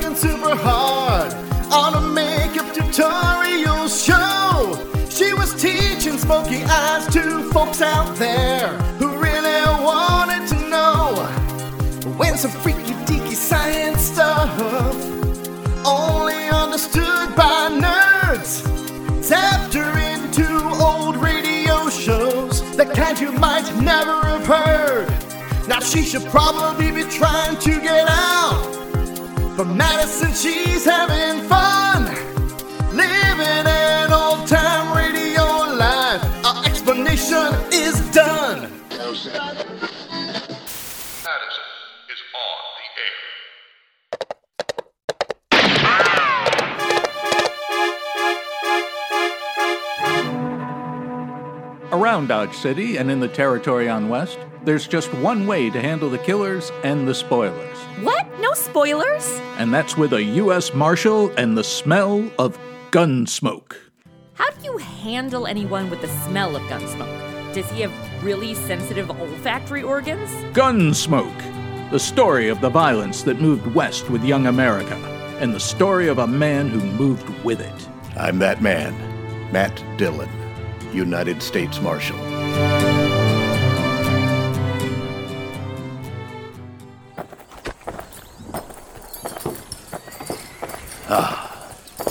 working super hard on a makeup tutorial show. She was teaching smoky eyes to folks out there who really wanted to know when some freaky deaky science stuff only understood by nerds zapped her into old radio shows, the kind you might never have heard. Now she should probably be trying to get out. But Madison, she's having fun. Living an old time radio life. Our explanation is done. Madison is on the air. Around Dodge City and in the territory on West, there's just one way to handle the killers and the spoilers. What? No spoilers? And that's with a U.S. Marshal and the smell of gun smoke. How do you handle anyone with the smell of gun smoke? Does he have really sensitive olfactory organs? Gunsmoke, the story of the violence that moved west with young America, and the story of a man who moved with it. I'm that man, Matt Dillon, United States Marshal.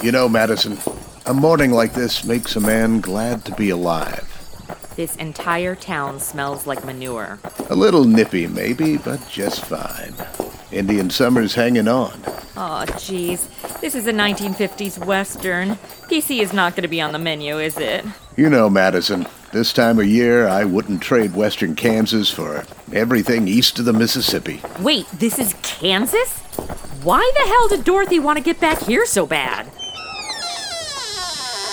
You know, Madison, a morning like this makes a man glad to be alive. This entire town smells like manure. A little nippy, maybe, but just fine. Indian summer's hanging on. Oh, jeez. This is a 1950s Western. PC is not going to be on the menu, is it? You know, Madison, this time of year I wouldn't trade western Kansas for everything east of the Mississippi. Wait, this is Kansas? Why the hell did Dorothy want to get back here so bad?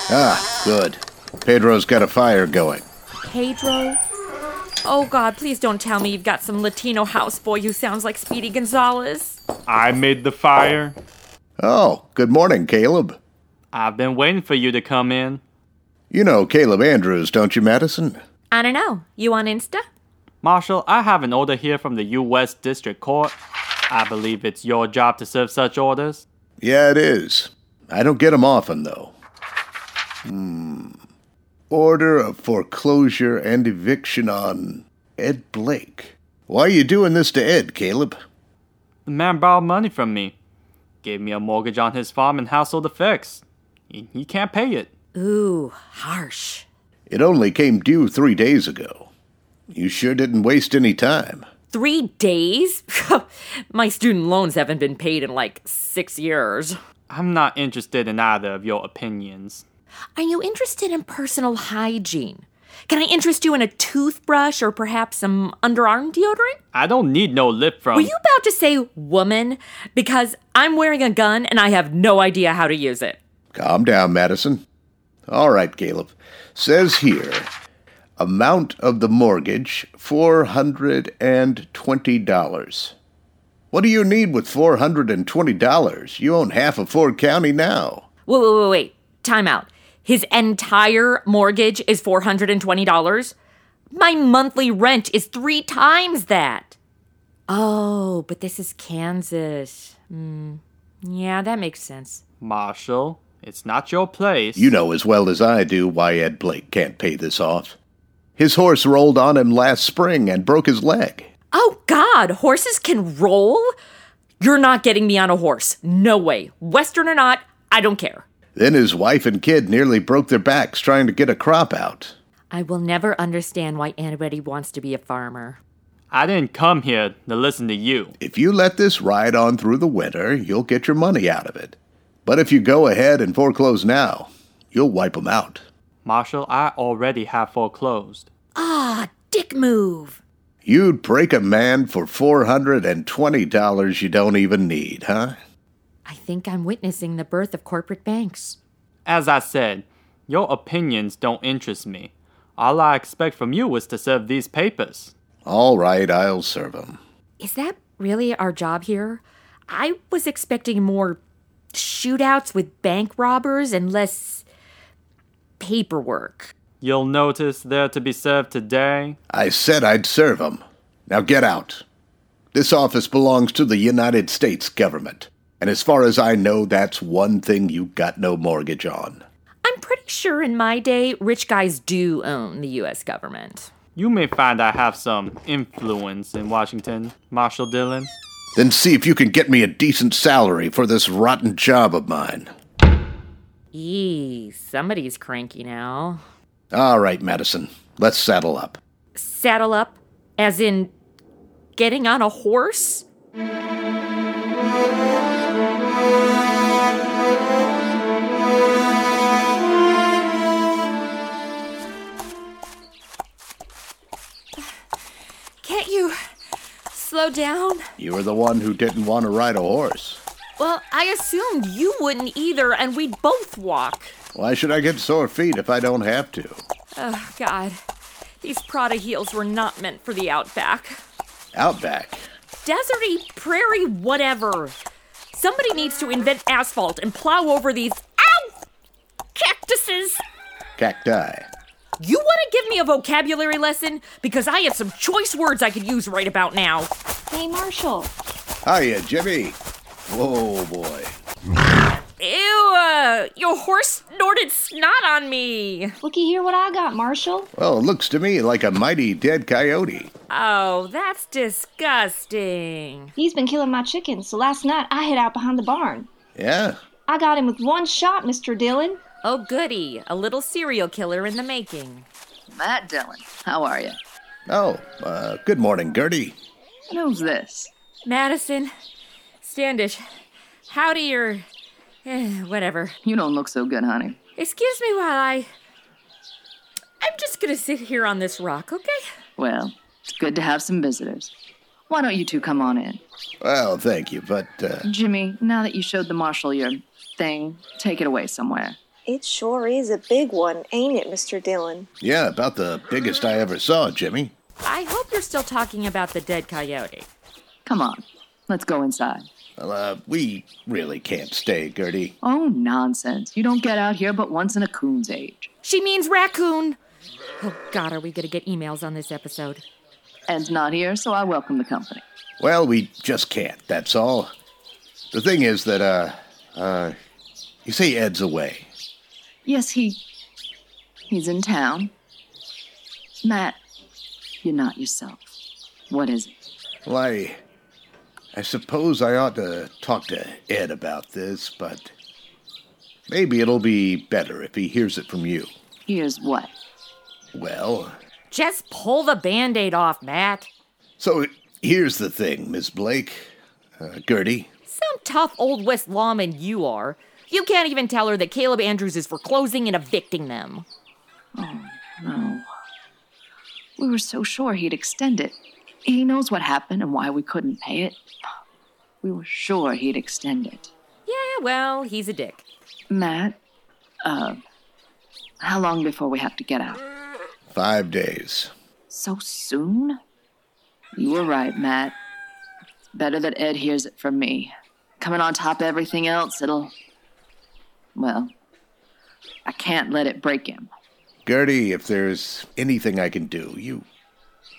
Ah, good. Pedro's got a fire going. Pedro? Oh, God, please don't tell me you've got some Latino houseboy who sounds like Speedy Gonzales. I made the fire. Oh, good morning, Caleb. I've been waiting for you to come in. You know Caleb Andrews, don't you, Madison? I don't know. You on Insta? Marshal, I have an order here from the U.S. District Court. I believe it's your job to serve such orders. Yeah, it is. I don't get 'em often, though. Hmm. Order of foreclosure and eviction on Ed Blake. Why are you doing this to Ed, Caleb? The man borrowed money from me. Gave me a mortgage on his farm and household effects. He, he can't pay it. Ooh, harsh. It only came due three days ago. You sure didn't waste any time. Three days? My student loans haven't been paid in like six years. I'm not interested in either of your opinions. Are you interested in personal hygiene? Can I interest you in a toothbrush or perhaps some underarm deodorant? I don't need no lip from. Were you about to say woman? Because I'm wearing a gun and I have no idea how to use it. Calm down, Madison. All right, Caleb. Says here amount of the mortgage $420. What do you need with $420? You own half of Ford County now. Wait, wait, wait, wait. Time out. His entire mortgage is $420? My monthly rent is three times that. Oh, but this is Kansas. Hmm. Yeah, that makes sense. Marshall, it's not your place. You know as well as I do why Ed Blake can't pay this off. His horse rolled on him last spring and broke his leg. Oh, God, horses can roll? You're not getting me on a horse. No way. Western or not, I don't care. Then his wife and kid nearly broke their backs trying to get a crop out. I will never understand why anybody wants to be a farmer. I didn't come here to listen to you. If you let this ride on through the winter, you'll get your money out of it. But if you go ahead and foreclose now, you'll wipe 'em out. Marshal, I already have foreclosed. Ah, dick move. You'd break a man for $420 you don't even need, huh? I think I'm witnessing the birth of corporate banks. As I said, your opinions don't interest me. All I expect from you is to serve these papers. All right, I'll serve 'em. Is that really our job here? I was expecting more shootouts with bank robbers and less paperwork. You'll notice they're to be served today. I said I'd serve 'em. Now get out. This office belongs to the United States government. And as far as I know, that's one thing you got no mortgage on. I'm pretty sure in my day, rich guys do own the US government. You may find I have some influence in Washington, Marshal Dillon. Then see if you can get me a decent salary for this rotten job of mine. Eee, somebody's cranky now. All right, Madison, let's saddle up. Saddle up, as in getting on a horse? Slow down? You were the one who didn't want to ride a horse. Well, I assumed you wouldn't either, and we'd both walk. Why should I get sore feet if I don't have to? Oh, God. These Prada heels were not meant for the outback. Outback. Deserty, prairie, whatever. Somebody needs to invent asphalt and plow over these. Ow! Cactuses! Cacti. You want to give me a vocabulary lesson? Because I have some choice words I could use right about now. Hey, Marshall. Hiya, Jimmy. Whoa, boy. Ew, uh, your horse snorted snot on me. Looky here what I got, Marshall. Well, it looks to me like a mighty dead coyote. Oh, that's disgusting. He's been killing my chickens, so last night I hid out behind the barn. Yeah? I got him with one shot, Mr. Dillon. Oh, goody. A little serial killer in the making. Matt Dillon, how are you? Oh, uh, good morning, Gertie. Who's this? Madison, Standish, howdy your. Eh, whatever. You don't look so good, honey. Excuse me while I. I'm just gonna sit here on this rock, okay? Well, it's good to have some visitors. Why don't you two come on in? Well, thank you, but, uh, Jimmy, now that you showed the marshal your thing, take it away somewhere. It sure is a big one, ain't it, Mr. Dillon? yeah, about the biggest I ever saw, Jimmy. I hope you're still talking about the dead coyote. Come on, let's go inside. Well, uh, we really can't stay, Gertie. Oh, nonsense. You don't get out here but once in a coon's age. She means raccoon. Oh, God, are we gonna get emails on this episode? Ed's not here, so I welcome the company. Well, we just can't, that's all. The thing is that, uh, uh, you say Ed's away. Yes, he. He's in town. Matt, you're not yourself. What is it? Well, I. I suppose I ought to talk to Ed about this, but maybe it'll be better if he hears it from you. Here's what. Well, Just pull the band aid off, Matt. so here's the thing, Miss Blake. Uh, Gertie. Some tough old West lawman you are. You can't even tell her that Caleb Andrews is foreclosing and evicting them. Oh, no. We were so sure he'd extend it. He knows what happened and why we couldn't pay it. We were sure he'd extend it. Yeah, well, he's a dick. Matt, uh, how long before we have to get out? Five days. So soon? You were right, Matt. It's better that Ed hears it from me. Coming on top of everything else, it'll. Well, I can't let it break him. Gertie, if there's anything I can do, you.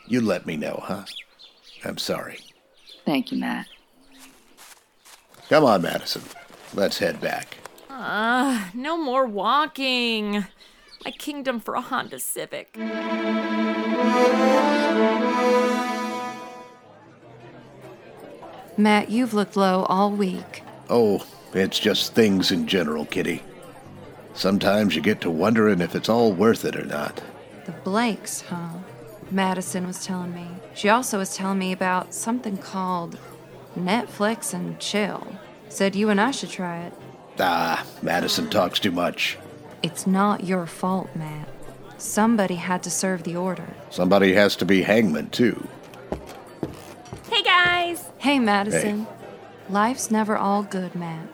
You let me know, huh? I'm sorry. Thank you, Matt. Come on, Madison. Let's head back. Ah, no more walking. My kingdom for a Honda Civic. Matt, you've looked low all week. Oh, it's just things in general, Kitty. Sometimes you get to wondering if it's all worth it or not. The Blakes, huh? Madison was telling me. She also was telling me about something called Netflix and Chill. Said you and I should try it. Ah, Madison talks too much. It's not your fault, Matt. Somebody had to serve the order. Somebody has to be hangman, too. Hey guys! Hey, Madison. Life's never all good, Matt.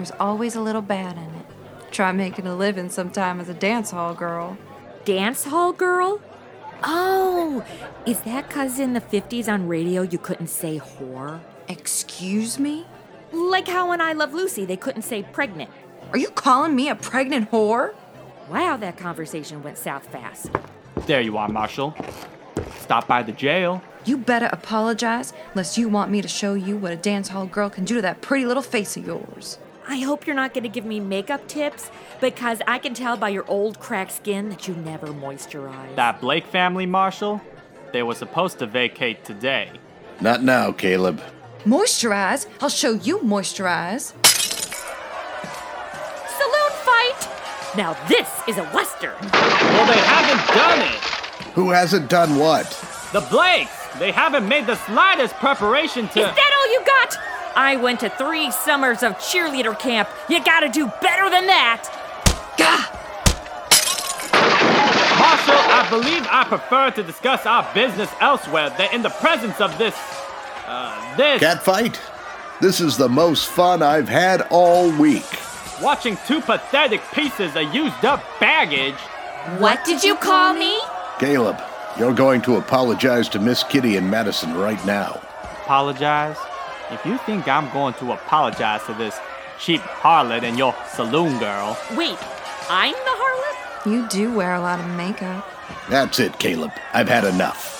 There's always a little bad in it. Try making a living sometime as a dance hall girl. Dance hall girl? Oh, is that because in the 50s on radio you couldn't say whore? Excuse me? Like how in I Love Lucy they couldn't say pregnant. Are you calling me a pregnant whore? Wow, that conversation went south fast. There you are, Marshal. Stop by the jail. You better apologize, unless you want me to show you what a dance hall girl can do to that pretty little face of yours. I hope you're not going to give me makeup tips because I can tell by your old cracked skin that you never moisturize. That Blake family, Marshall, they were supposed to vacate today. Not now, Caleb. Moisturize? I'll show you moisturize. Saloon fight! Now this is a western. Well, they haven't done it. Who hasn't done what? The Blakes, they haven't made the slightest preparation to. Is that all you got? I went to three summers of cheerleader camp. You gotta do better than that. Gah! Marshall, I believe I prefer to discuss our business elsewhere than in the presence of this. Uh, this. Cat fight? This is the most fun I've had all week. Watching two pathetic pieces of used up baggage. What did you call me? Caleb, you're going to apologize to Miss Kitty and Madison right now. Apologize? If you think I'm going to apologize to this cheap harlot and your saloon girl. Wait, I'm the harlot? You do wear a lot of makeup. That's it, Caleb. I've had enough.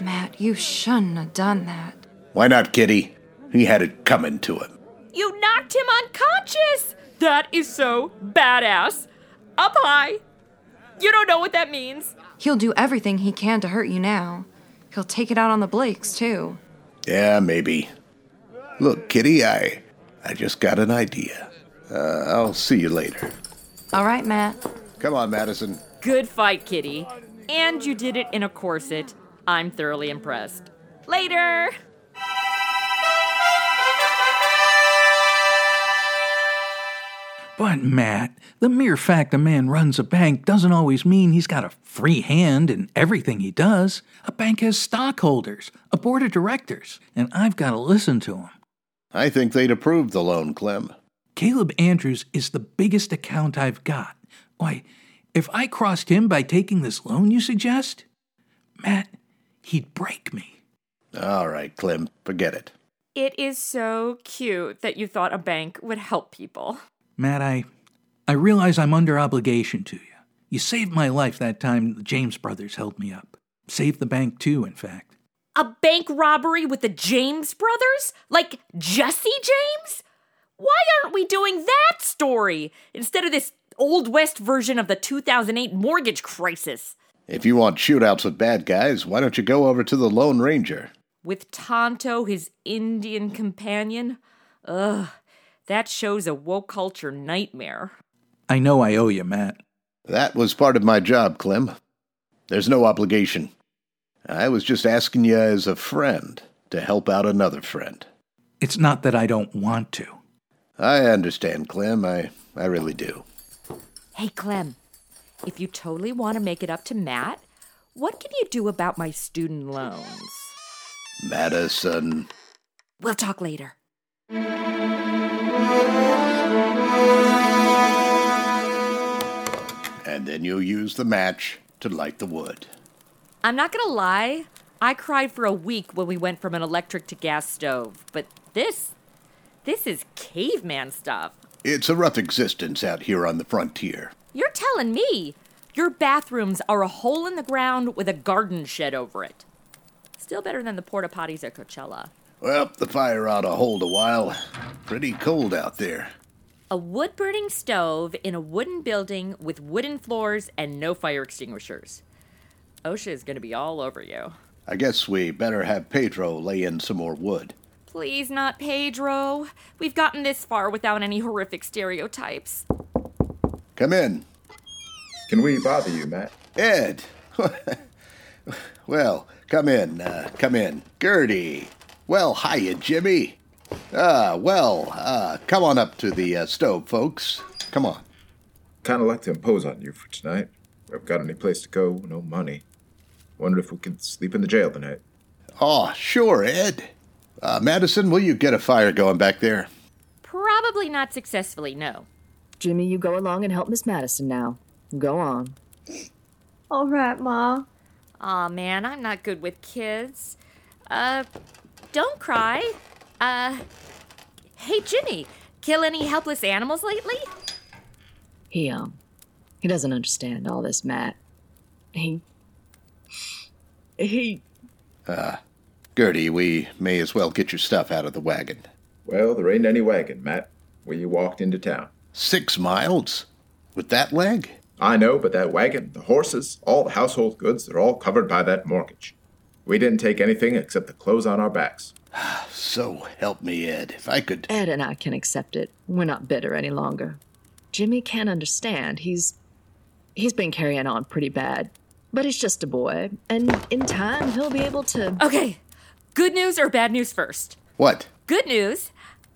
Matt, you shouldn't have done that. Why not, Kitty? He had it coming to him. You knocked him unconscious! That is so badass. Up high. You don't know what that means. He'll do everything he can to hurt you now. He'll take it out on the Blakes, too. Yeah, maybe. Look, Kitty, I I just got an idea. Uh, I'll see you later. All right, Matt. Come on, Madison. Good fight, Kitty. And you did it in a corset. I'm thoroughly impressed. Later! But, Matt, the mere fact a man runs a bank doesn't always mean he's got a free hand in everything he does. A bank has stockholders, a board of directors, and I've got to listen to them. I think they'd approve the loan, Clem. Caleb Andrews is the biggest account I've got. Why, if I crossed him by taking this loan you suggest, Matt, he'd break me. All right, Clem, forget it. It is so cute that you thought a bank would help people. Matt, I, I realize I'm under obligation to you. You saved my life that time the James brothers held me up. Saved the bank, too, in fact. A bank robbery with the James brothers? Like Jesse James? Why aren't we doing that story instead of this Old West version of the 2008 mortgage crisis? If you want shootouts with bad guys, why don't you go over to the Lone Ranger? With Tonto, his Indian companion? Ugh, that show's a woke culture nightmare. I know I owe you, Matt. That was part of my job, Clem. There's no obligation. I was just asking you as a friend to help out another friend. It's not that I don't want to. I understand, Clem. I, I really do. Hey, Clem, if you totally want to make it up to Matt, what can you do about my student loans? Madison. We'll talk later. And then you'll use the match to light the wood. I'm not gonna lie, I cried for a week when we went from an electric to gas stove, but this, this is caveman stuff. It's a rough existence out here on the frontier. You're telling me your bathrooms are a hole in the ground with a garden shed over it. Still better than the porta potties at Coachella. Well, the fire ought to hold a while. Pretty cold out there. A wood burning stove in a wooden building with wooden floors and no fire extinguishers. OSHA is going to be all over you. I guess we better have Pedro lay in some more wood. Please, not Pedro. We've gotten this far without any horrific stereotypes. Come in. Can we bother you, Matt? Ed. well, come in. Uh, come in. Gertie. Well, hiya, Jimmy. Ah, well, uh, come on up to the uh, stove, folks. Come on. Kind of like to impose on you for tonight. I've got any place to go, no money. Wonder if we can sleep in the jail tonight. Oh, sure, Ed. Uh, Madison, will you get a fire going back there? Probably not successfully, no. Jimmy, you go along and help Miss Madison now. Go on. All right, Ma. Aw, man, I'm not good with kids. Uh, don't cry. Uh, hey, Jimmy, kill any helpless animals lately? He, um, he doesn't understand all this, Matt. He. He. Uh, Gertie, we may as well get your stuff out of the wagon. Well, there ain't any wagon, Matt, where you walked into town. Six miles? With that leg? I know, but that wagon, the horses, all the household goods, they're all covered by that mortgage. We didn't take anything except the clothes on our backs. So help me, Ed. If I could. Ed and I can accept it. We're not bitter any longer. Jimmy can't understand. He's. He's been carrying on pretty bad. But he's just a boy, and in time he'll be able to. Okay, good news or bad news first? What? Good news.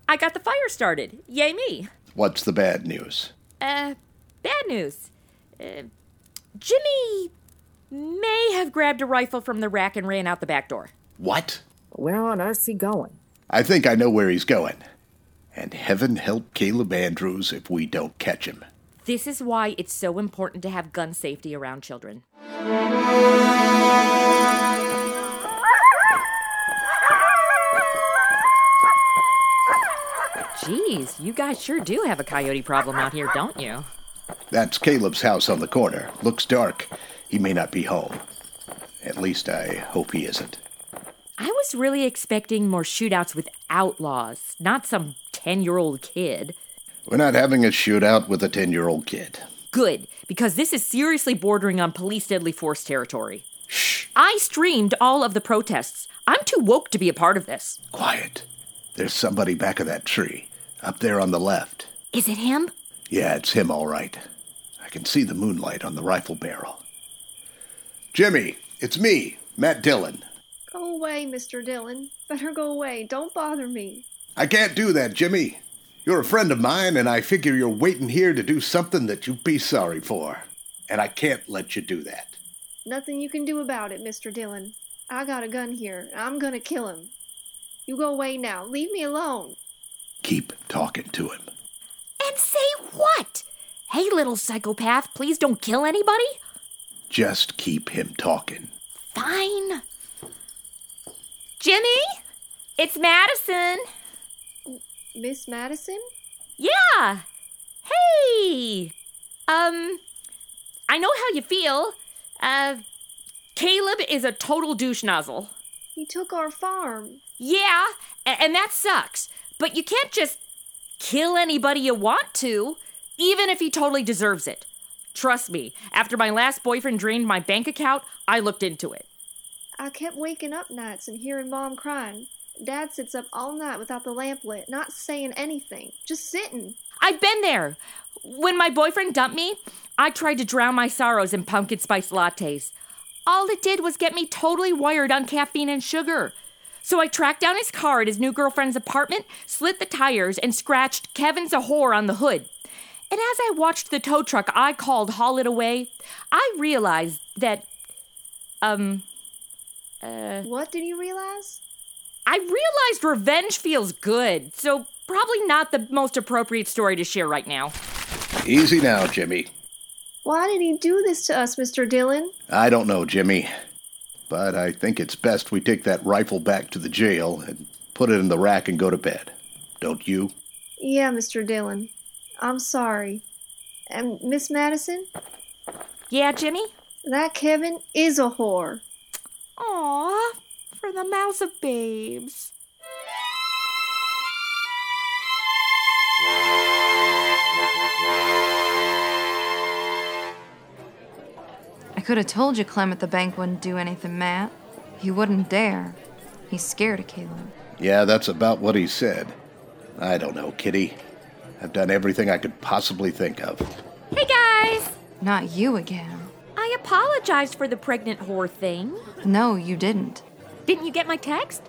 I got the fire started. Yay me. What's the bad news? Uh, bad news. Uh, Jimmy may have grabbed a rifle from the rack and ran out the back door. What? Where on earth's he going? I think I know where he's going. And heaven help Caleb Andrews if we don't catch him. This is why it's so important to have gun safety around children. Geez, you guys sure do have a coyote problem out here, don't you? That's Caleb's house on the corner. Looks dark. He may not be home. At least I hope he isn't. I was really expecting more shootouts with outlaws, not some 10 year old kid. We're not having a shootout with a 10 year old kid. Good, because this is seriously bordering on police deadly force territory. Shh. I streamed all of the protests. I'm too woke to be a part of this. Quiet. There's somebody back of that tree, up there on the left. Is it him? Yeah, it's him, all right. I can see the moonlight on the rifle barrel. Jimmy, it's me, Matt Dillon. Go away, Mr. Dillon. Better go away. Don't bother me. I can't do that, Jimmy. You're a friend of mine, and I figure you're waiting here to do something that you'd be sorry for. And I can't let you do that. Nothing you can do about it, Mr. Dillon. I got a gun here. I'm gonna kill him. You go away now. Leave me alone. Keep talking to him. And say what? Hey, little psychopath, please don't kill anybody? Just keep him talking. Fine. Jimmy? It's Madison. Miss Madison? Yeah. Hey. Um, I know how you feel. Uh, Caleb is a total douche nozzle. He took our farm. Yeah, and, and that sucks. But you can't just kill anybody you want to, even if he totally deserves it. Trust me, after my last boyfriend drained my bank account, I looked into it. I kept waking up nights and hearing Mom crying. Dad sits up all night without the lamp lit, not saying anything, just sitting. I've been there. When my boyfriend dumped me, I tried to drown my sorrows in pumpkin spice lattes. All it did was get me totally wired on caffeine and sugar. So I tracked down his car at his new girlfriend's apartment, slit the tires, and scratched Kevin's a whore on the hood. And as I watched the tow truck I called haul it away, I realized that, um, uh. What did you realize? I realized revenge feels good, so probably not the most appropriate story to share right now. Easy now, Jimmy. Why did he do this to us, Mr. Dillon? I don't know, Jimmy. But I think it's best we take that rifle back to the jail and put it in the rack and go to bed. Don't you? Yeah, Mr. Dillon. I'm sorry. And Miss Madison? Yeah, Jimmy? That Kevin is a whore. Aw, for the mouse of babes. I could have told you Clem at the bank wouldn't do anything, Matt. He wouldn't dare. He's scared of Caleb. Yeah, that's about what he said. I don't know, Kitty. I've done everything I could possibly think of. Hey, guys! Not you again. I apologized for the pregnant whore thing. No, you didn't. Didn't you get my text?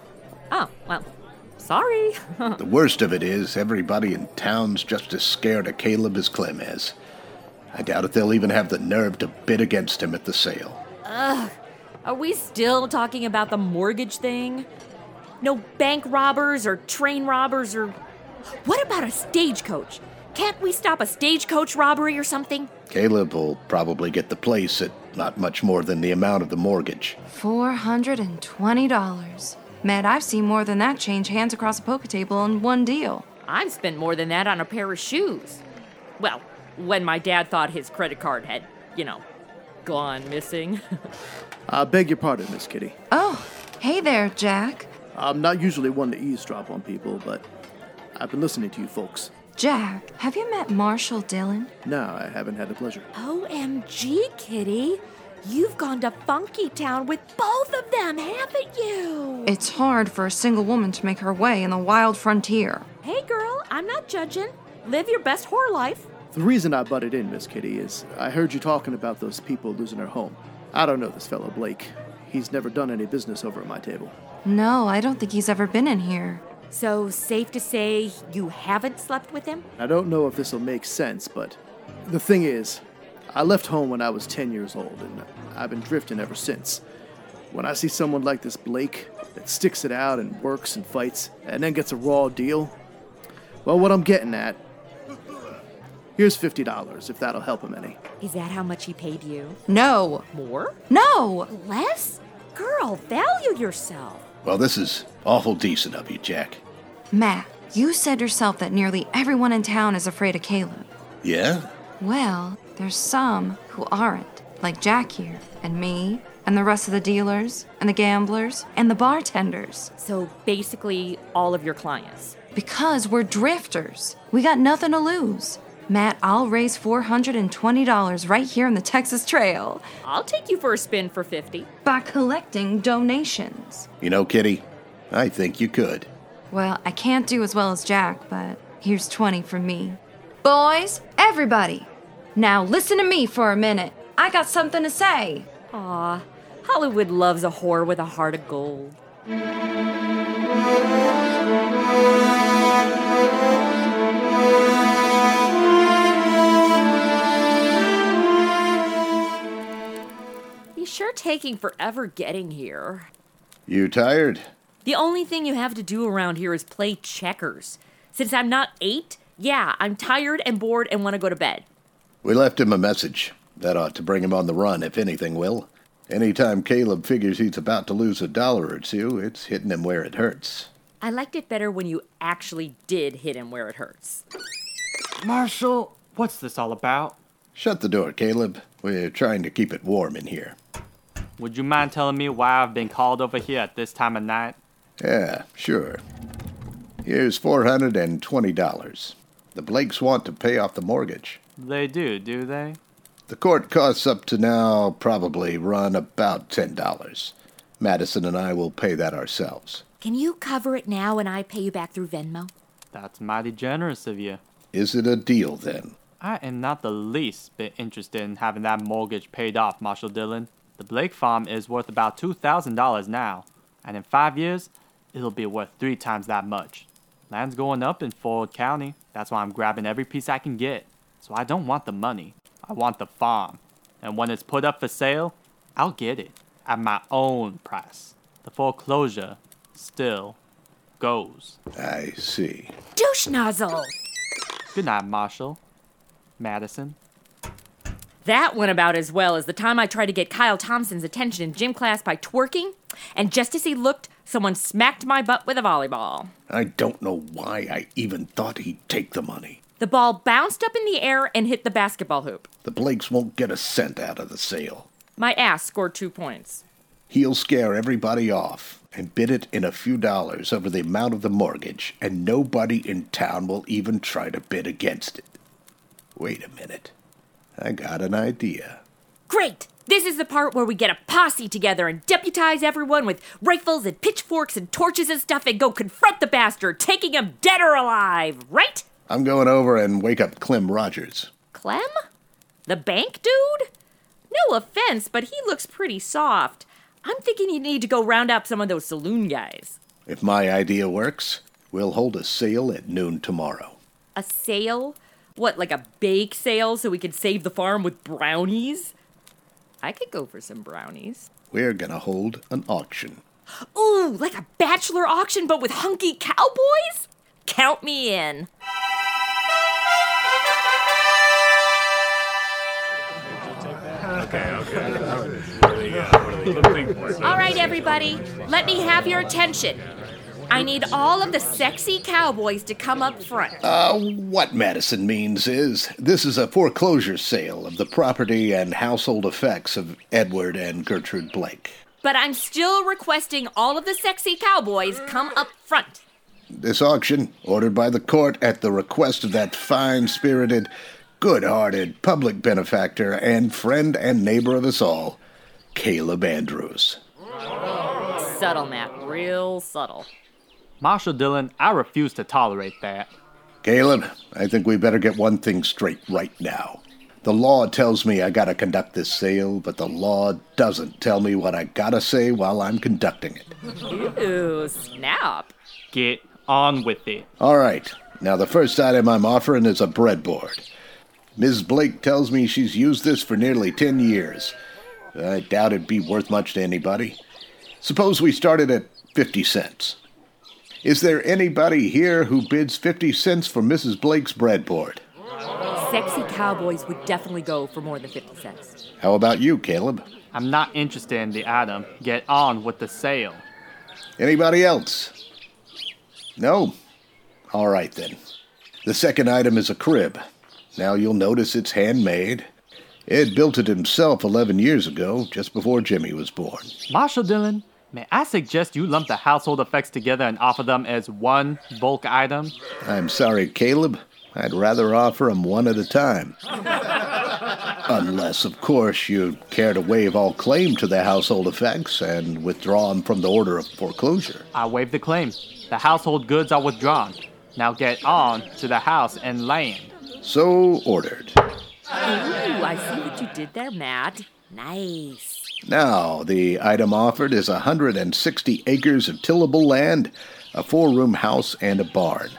Oh, well, sorry. the worst of it is, everybody in town's just as scared of Caleb as Clem is. I doubt if they'll even have the nerve to bid against him at the sale. Ugh. Are we still talking about the mortgage thing? No bank robbers or train robbers or. What about a stagecoach? Can't we stop a stagecoach robbery or something? Caleb will probably get the place at not much more than the amount of the mortgage. $420. Matt, I've seen more than that change hands across a poker table in one deal. I've spent more than that on a pair of shoes. Well, when my dad thought his credit card had, you know, gone missing. I beg your pardon, Miss Kitty. Oh, hey there, Jack. I'm not usually one to eavesdrop on people, but I've been listening to you folks. Jack, have you met Marshall Dillon? No, I haven't had the pleasure. OMG, Kitty. You've gone to Funky Town with both of them, haven't you? It's hard for a single woman to make her way in the wild frontier. Hey, girl, I'm not judging. Live your best whore life. The reason I butted in, Miss Kitty, is I heard you talking about those people losing their home. I don't know this fellow Blake. He's never done any business over at my table. No, I don't think he's ever been in here. So, safe to say you haven't slept with him? I don't know if this will make sense, but the thing is, I left home when I was 10 years old, and I've been drifting ever since. When I see someone like this Blake that sticks it out and works and fights and then gets a raw deal, well, what I'm getting at here's $50 if that'll help him any. Is that how much he paid you? No. More? No. Less? Girl, value yourself. Well, this is awful decent of you, Jack. Matt, you said yourself that nearly everyone in town is afraid of Caleb. Yeah? Well, there's some who aren't, like Jack here, and me, and the rest of the dealers, and the gamblers, and the bartenders. So basically, all of your clients. Because we're drifters. We got nothing to lose. Matt, I'll raise $420 right here on the Texas Trail I'll take you for a spin for 50. by collecting donations. You know, Kitty, I think you could. Well, I can't do as well as Jack, but here's 20 from me. Boys, everybody, now listen to me for a minute. I got something to say. Aw, Hollywood loves a whore with a heart of gold. Sure taking forever getting here. You tired? The only thing you have to do around here is play checkers. Since I'm not eight, yeah, I'm tired and bored and want to go to bed. We left him a message. That ought to bring him on the run, if anything will. Anytime Caleb figures he's about to lose a dollar or two, it's hitting him where it hurts. I liked it better when you actually did hit him where it hurts. Marshall, what's this all about? Shut the door, Caleb. We're trying to keep it warm in here. Would you mind telling me why I've been called over here at this time of night? Yeah, sure. Here's $420. The Blakes want to pay off the mortgage. They do, do they? The court costs up to now probably run about $10. Madison and I will pay that ourselves. Can you cover it now and I pay you back through Venmo? That's mighty generous of you. Is it a deal then? I am not the least bit interested in having that mortgage paid off, Marshal Dillon. The Blake farm is worth about $2,000 now, and in five years, it'll be worth three times that much. Land's going up in Ford County. That's why I'm grabbing every piece I can get. So I don't want the money. I want the farm. And when it's put up for sale, I'll get it at my own price. The foreclosure still goes. I see. Douche nozzle! Good night, Marshall. Madison. That went about as well as the time I tried to get Kyle Thompson's attention in gym class by twerking, and just as he looked, someone smacked my butt with a volleyball. I don't know why I even thought he'd take the money. The ball bounced up in the air and hit the basketball hoop. The Blakes won't get a cent out of the sale. My ass scored two points. He'll scare everybody off and bid it in a few dollars over the amount of the mortgage, and nobody in town will even try to bid against it. Wait a minute. I got an idea. Great! This is the part where we get a posse together and deputize everyone with rifles and pitchforks and torches and stuff and go confront the bastard, taking him dead or alive, right? I'm going over and wake up Clem Rogers. Clem? The bank dude? No offense, but he looks pretty soft. I'm thinking you need to go round up some of those saloon guys. If my idea works, we'll hold a sale at noon tomorrow. A sale? What, like a bake sale so we could save the farm with brownies? I could go for some brownies. We're gonna hold an auction. Ooh, like a bachelor auction but with hunky cowboys? Count me in. okay, okay. All right, everybody, let me have your attention. I need all of the sexy cowboys to come up front. Uh, what Madison means is this is a foreclosure sale of the property and household effects of Edward and Gertrude Blake. But I'm still requesting all of the sexy cowboys come up front. This auction, ordered by the court at the request of that fine spirited, good hearted public benefactor and friend and neighbor of us all, Caleb Andrews. Subtle, Matt. Real subtle. Marshal Dillon, I refuse to tolerate that. Caleb, I think we better get one thing straight right now. The law tells me I gotta conduct this sale, but the law doesn't tell me what I gotta say while I'm conducting it. Ooh, snap. Get on with it. All right, now the first item I'm offering is a breadboard. Ms. Blake tells me she's used this for nearly 10 years. I doubt it'd be worth much to anybody. Suppose we started at 50 cents. Is there anybody here who bids 50 cents for Mrs. Blake's breadboard? Sexy cowboys would definitely go for more than 50 cents. How about you, Caleb? I'm not interested in the item. Get on with the sale. Anybody else? No? All right then. The second item is a crib. Now you'll notice it's handmade. Ed built it himself 11 years ago, just before Jimmy was born. Marshal Dillon, may I suggest you lump the household effects together and offer them as one bulk item? I'm sorry, Caleb. I'd rather offer 'em one at a time. Unless, of course, you care to waive all claim to the household effects and withdraw 'em from the order of foreclosure. I waive the claim. The household goods are withdrawn. Now get on to the house and land. So ordered. Ooh, I see what you did there, Matt. Nice. Now, the item offered is 160 acres of tillable land, a four room house, and a barn.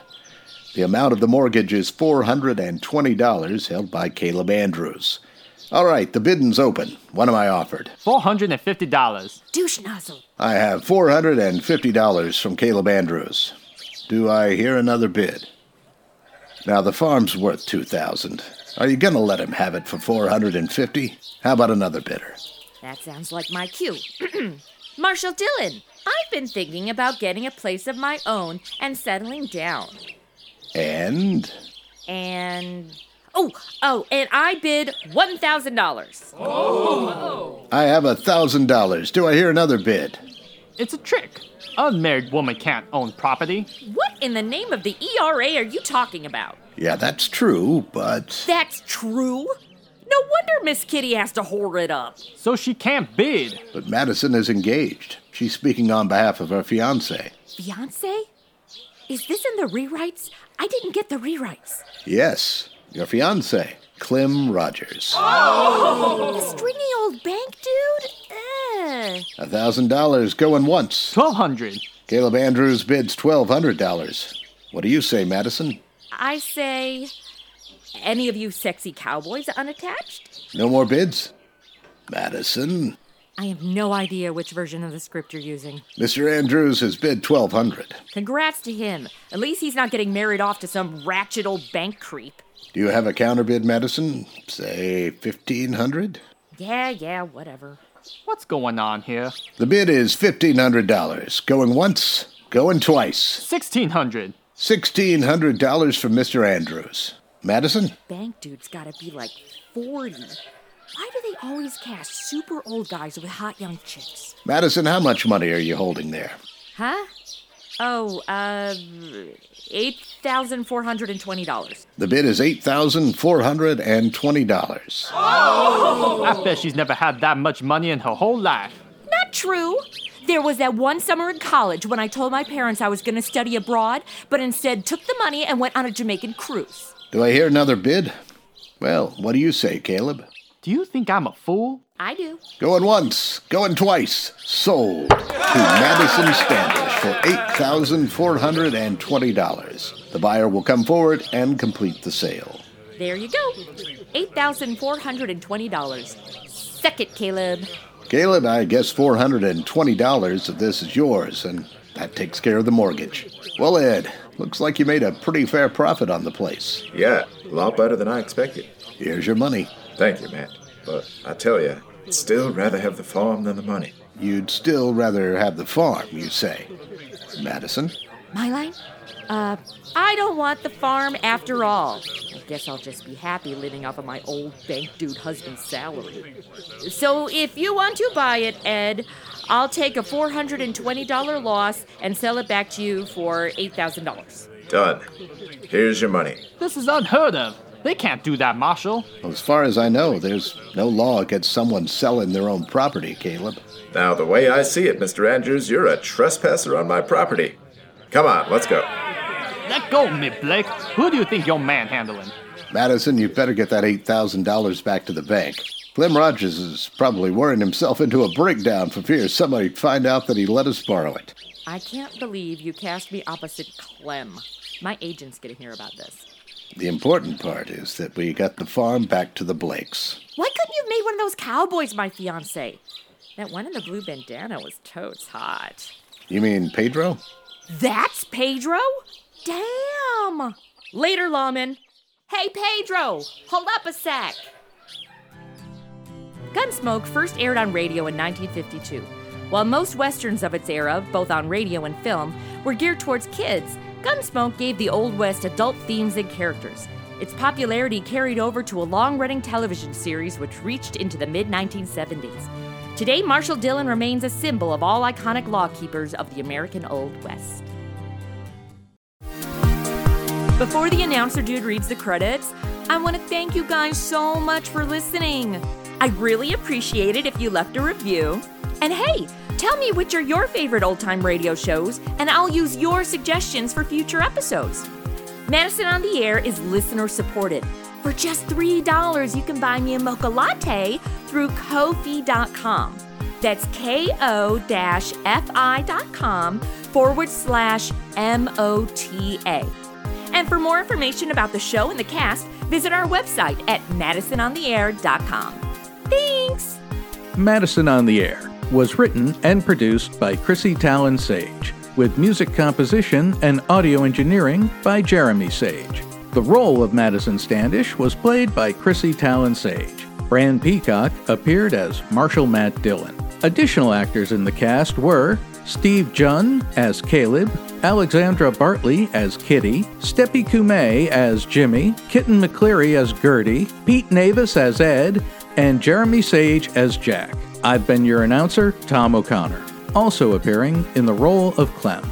The amount of the mortgage is $420 held by Caleb Andrews. All right, the bidding's open. What am I offered? $450. Douche nozzle. I have $450 from Caleb Andrews. Do I hear another bid? Now the farm's worth 2000. Are you going to let him have it for 450? How about another bidder? That sounds like my cue. Marshall Dillon, I've been thinking about getting a place of my own and settling down. And And oh, oh, and I bid one thousand dollars. Oh! I have a $1000. Do I hear another bid? It's a trick. Unmarried woman can't own property. What in the name of the ERA are you talking about? Yeah, that's true, but That's true. No wonder Miss Kitty has to whore it up. So she can't bid. but Madison is engaged. She's speaking on behalf of her fiance. Fiance? Is this in the rewrites? I didn't get the rewrites. Yes, your fiance, Clem Rogers. Oh! The stringy old bank dude? Eh. A thousand dollars going once. Twelve hundred. Caleb Andrews bids twelve hundred dollars. What do you say, Madison? I say, any of you sexy cowboys unattached? No more bids? Madison? I have no idea which version of the script you're using. Mr. Andrews has bid twelve hundred. Congrats to him. At least he's not getting married off to some ratchet old bank creep. Do you have a counterbid, Madison? Say fifteen hundred? Yeah, yeah, whatever. What's going on here? The bid is fifteen hundred dollars. Going once, going twice. Sixteen hundred. Sixteen hundred dollars for Mr. Andrews. Madison? Bank dude's gotta be like 40. Why do they always cast super old guys with hot young chicks? Madison, how much money are you holding there? Huh? Oh, uh, $8,420. The bid is eight thousand four hundred and twenty dollars. Oh! I bet she's never had that much money in her whole life. Not true. There was that one summer in college when I told my parents I was going to study abroad, but instead took the money and went on a Jamaican cruise. Do I hear another bid? Well, what do you say, Caleb? Do you think I'm a fool? I do. Going once, going twice. Sold to Madison Standish for $8,420. The buyer will come forward and complete the sale. There you go. $8,420. Second, Caleb. Caleb, I guess $420 of this is yours, and that takes care of the mortgage. Well, Ed, looks like you made a pretty fair profit on the place. Yeah, a lot better than I expected. Here's your money. Thank you, Matt. But I tell you, I'd still rather have the farm than the money. You'd still rather have the farm, you say. Madison. My line? Uh, I don't want the farm after all. I guess I'll just be happy living off of my old bank dude husband's salary. So if you want to buy it, Ed, I'll take a $420 loss and sell it back to you for $8,000. Done. Here's your money. This is unheard of. They can't do that, Marshal. As far as I know, there's no law against someone selling their own property, Caleb. Now, the way I see it, Mr. Andrews, you're a trespasser on my property. Come on, let's go. Let go of me, Blake. Who do you think you're manhandling? Madison, you better get that $8,000 back to the bank. Clem Rogers is probably worrying himself into a breakdown for fear somebody'd find out that he let us borrow it. I can't believe you cast me opposite Clem. My agent's gonna hear about this. The important part is that we got the farm back to the Blakes. Why couldn't you have made one of those cowboys my fiance? That one in the blue bandana was totes hot. You mean Pedro? That's Pedro? Damn! Later, lawman. Hey, Pedro, hold up a sec. Gunsmoke first aired on radio in 1952. While most westerns of its era, both on radio and film, were geared towards kids, Gunsmoke gave the Old West adult themes and characters. Its popularity carried over to a long running television series which reached into the mid 1970s. Today, Marshal Dillon remains a symbol of all iconic lawkeepers of the American Old West. Before the announcer dude reads the credits, I want to thank you guys so much for listening. I really appreciate it if you left a review. And hey, tell me which are your favorite old time radio shows, and I'll use your suggestions for future episodes. Madison on the Air is listener supported. For just $3, you can buy me a mocha latte through Ko-fi.com. That's ko-fi.com forward slash M-O-T-A. And for more information about the show and the cast, visit our website at madisonontheair.com. Thanks! Madison on the Air was written and produced by Chrissy Talon Sage, with music composition and audio engineering by Jeremy Sage. The role of Madison Standish was played by Chrissy Talon Sage. Bran Peacock appeared as Marshal Matt Dillon. Additional actors in the cast were Steve Jun as Caleb, Alexandra Bartley as Kitty, Steppy Kume as Jimmy, Kitten McCleary as Gertie, Pete Navis as Ed, and Jeremy Sage as Jack. I've been your announcer, Tom O'Connor, also appearing in the role of Clem.